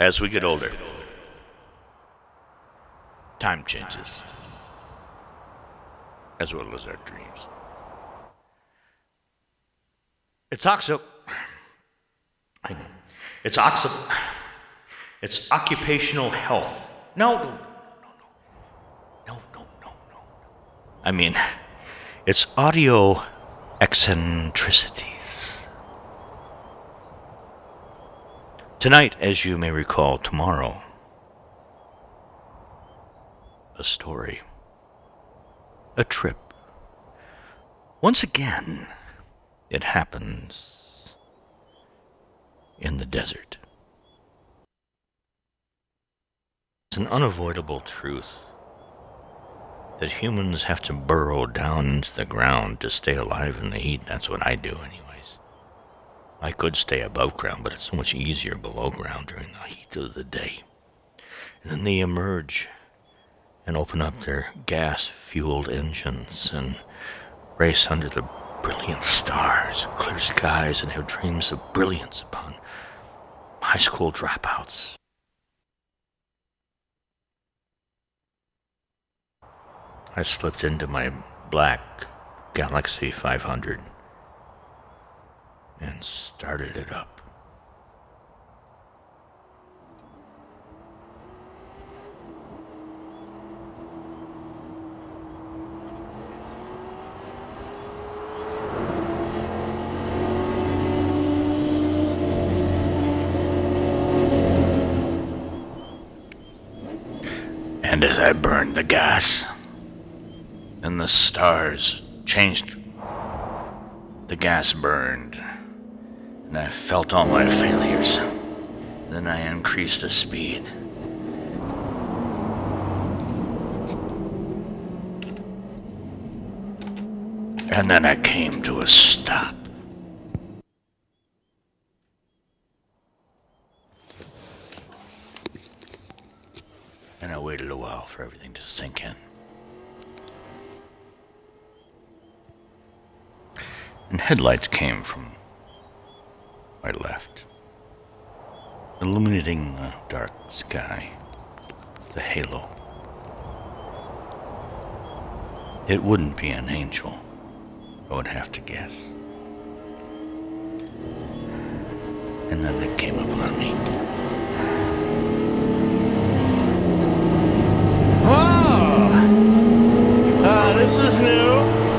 As we get older, time changes, as well as our dreams. It's oxo. It's oxo. It's occupational health. No, no, no, no, no, no, no, no. I mean, it's audio eccentricity. Tonight, as you may recall, tomorrow, a story, a trip. Once again, it happens in the desert. It's an unavoidable truth that humans have to burrow down into the ground to stay alive in the heat. That's what I do, anyways. I could stay above ground, but it's so much easier below ground during the heat of the day. And then they emerge and open up their gas fueled engines and race under the brilliant stars, clear skies, and have dreams of brilliance upon high school dropouts. I slipped into my black Galaxie 500 and started it up. And as I burned the gas, and the stars changed. The gas burned, and I felt all my failures. Then I increased the speed. And then I came to a stop. And I waited a while for everything to sink in. and headlights came from my left, illuminating the dark sky, the halo. It wouldn't be an angel, I would have to guess. And then it came upon me. Oh! Uh, this is new.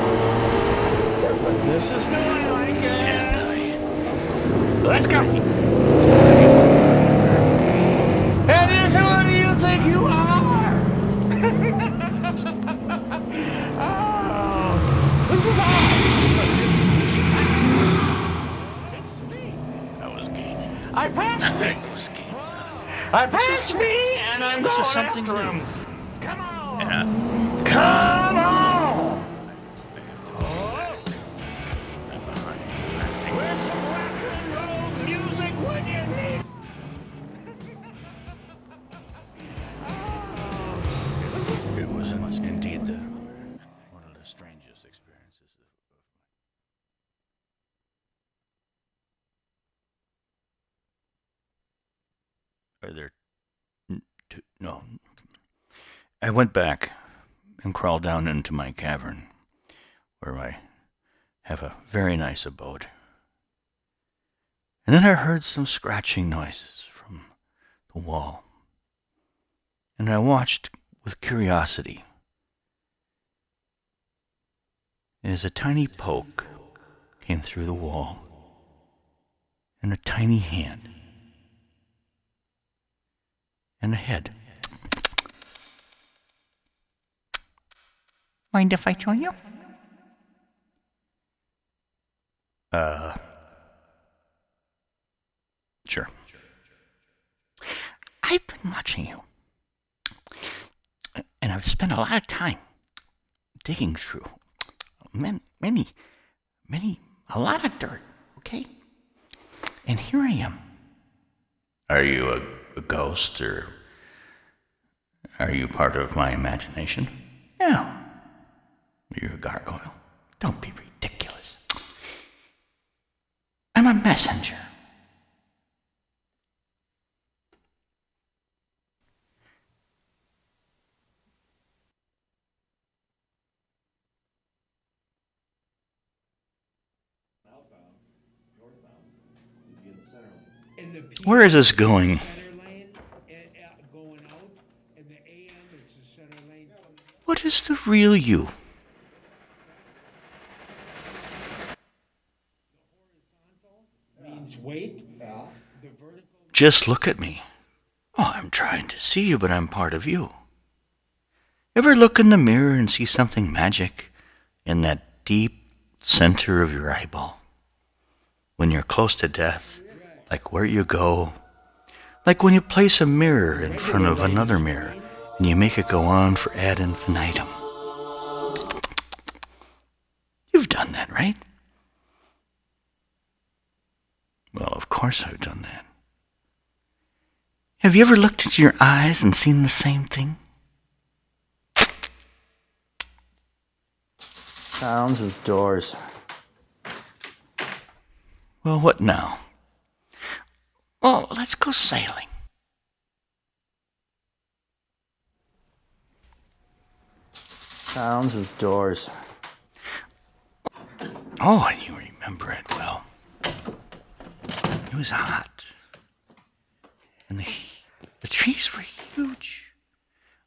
This is new. I like it. And Let's go. And is who do you think you are? oh, this is awesome. It's me. I, I was gaining. I passed me. I was gaining. I passed me, and I'm This going is something after new. him. Come on. Yeah. Come Are there two? No. I went back and crawled down into my cavern, where I have a very nice abode. And then I heard some scratching noises from the wall. And I watched with curiosity as a tiny poke came through the wall and a tiny hand and a head. Mind if I join you? Uh, sure. I've been watching you. And I've spent a lot of time digging through many, many, many, a lot of dirt, okay? And here I am. Are you a, a ghost or are you part of my imagination? No. You're a gargoyle. Don't be ridiculous. I'm a messenger. Where is this going? What is the real you? Means wait. Yeah. Just look at me. Oh, I'm trying to see you, but I'm part of you. Ever look in the mirror and see something magic in that deep center of your eyeball? When you're close to death, like where you go, like when you place a mirror in front of another mirror and you make it go on for ad infinitum. You've done that, right? Well, of course I've done that. Have you ever looked into your eyes and seen the same thing? Sounds of doors. Well, what now? Oh, let's go sailing. Sounds of doors. Oh, and you remember it well. It was hot. And the, the trees were huge.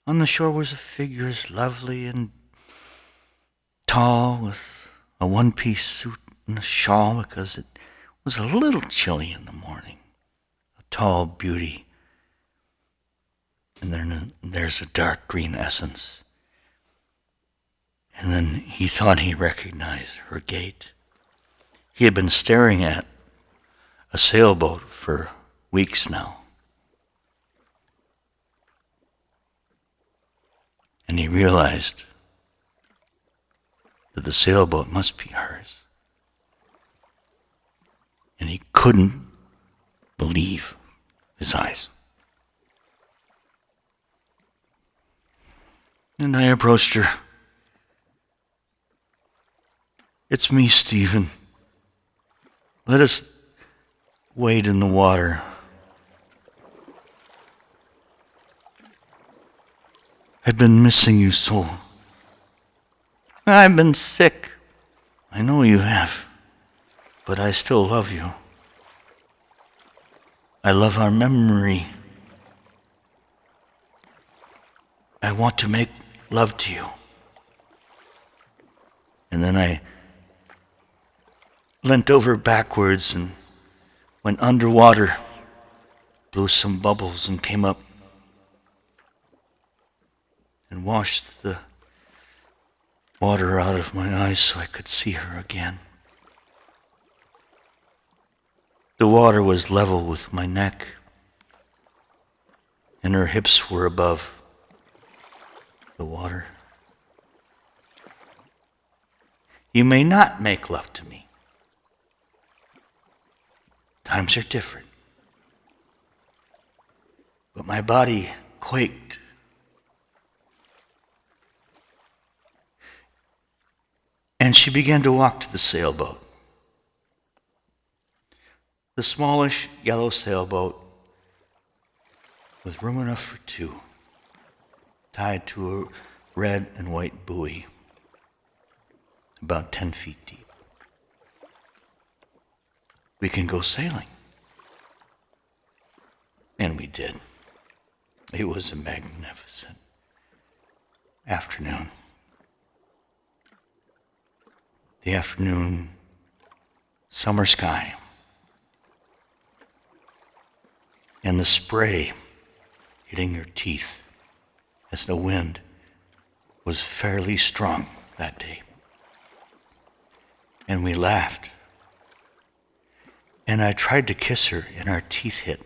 On the shore was a figure as lovely and tall with a one piece suit and a shawl because it was a little chilly in the morning. A tall beauty. And then there's a dark green essence. And then he thought he recognized her gait. He had been staring at a sailboat for weeks now. And he realized that the sailboat must be hers. And he couldn't believe his eyes. And I approached her. It's me, Stephen. Let us wade in the water. I've been missing you so. I've been sick. I know you have. But I still love you. I love our memory. I want to make love to you. And then I leant over backwards and went underwater, blew some bubbles, and came up and washed the water out of my eyes so I could see her again. The water was level with my neck, and her hips were above the water. You may not make love to me. Times are different. But my body quaked. And she began to walk to the sailboat. The smallish yellow sailboat with room enough for two, tied to a red and white buoy, about 10 feet deep. We can go sailing. And we did. It was a magnificent afternoon. The afternoon summer sky and the spray hitting your teeth as the wind was fairly strong that day. And we laughed. And I tried to kiss her, and our teeth hit.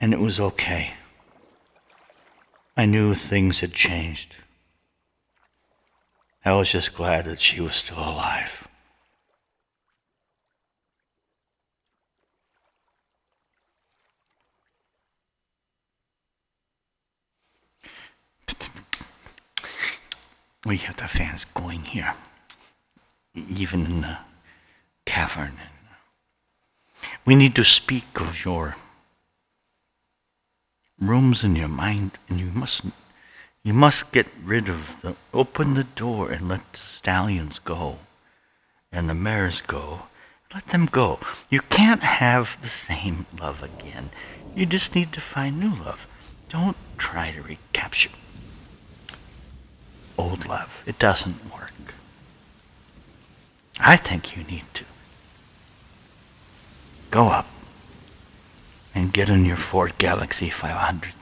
And it was okay. I knew things had changed. I was just glad that she was still alive. We have the fans going here, even in the cavern. We need to speak of your rooms in your mind, and you must you must get rid of the open the door and let the stallions go, and the mares go, Let them go. You can't have the same love again. You just need to find new love. Don't try to recapture old love. It doesn't work. I think you need to go up and get in your Ford Galaxie 500.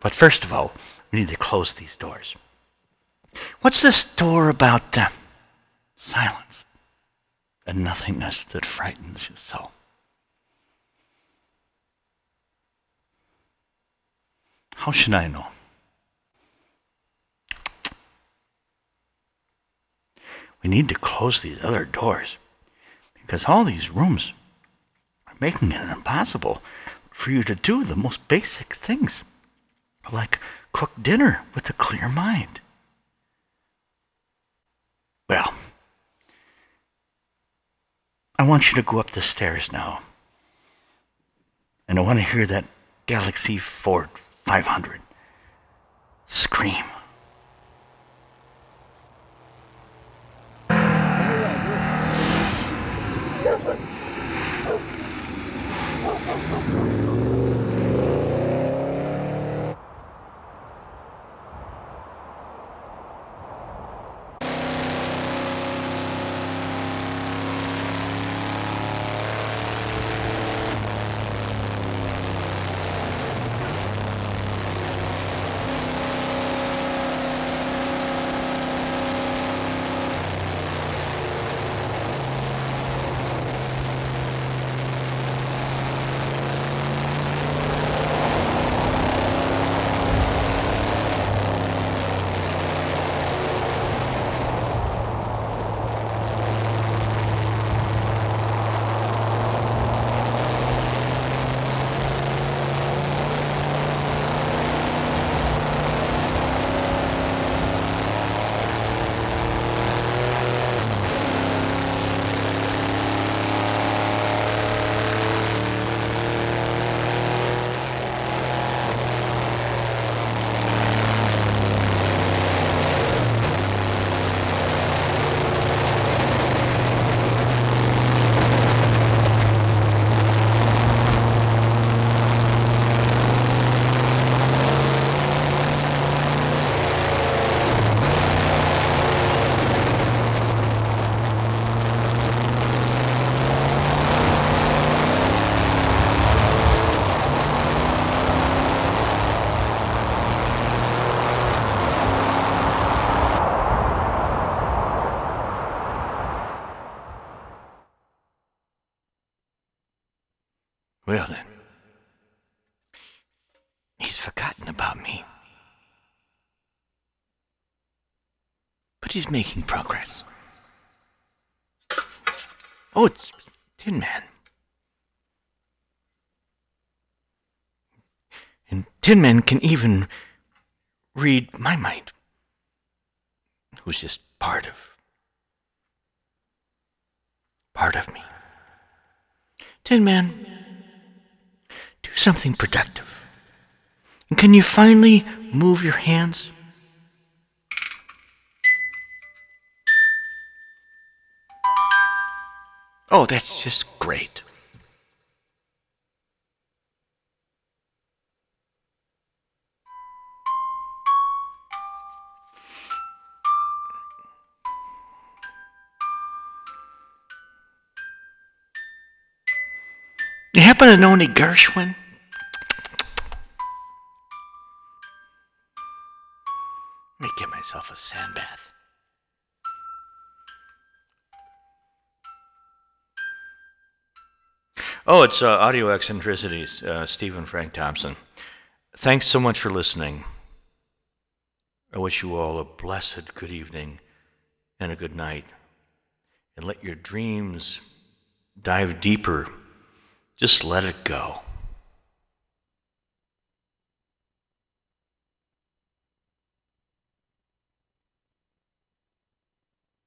But first of all, we need to close these doors. What's this door about uh, silence and nothingness that frightens you so? How should I know? We need to close these other doors because all these rooms are making it impossible for you to do the most basic things like cook dinner with a clear mind. Well, I want you to go up the stairs now. And I want to hear that Galaxie Ford 500 scream. But he's making progress. Oh, it's Tin Man. And Tin Man can even read my mind, who's just part of part of me. Tin Man, do something productive. And can you finally move your hands? Oh, that's just great. You happen to know any Gershwin? Let me give myself a sand bath. Oh, it's uh, Audio Eccentricities, uh, Stephen Frank Thompson. Thanks so much for listening. I wish you all a blessed good evening and a good night. And let your dreams dive deeper. Just let it go.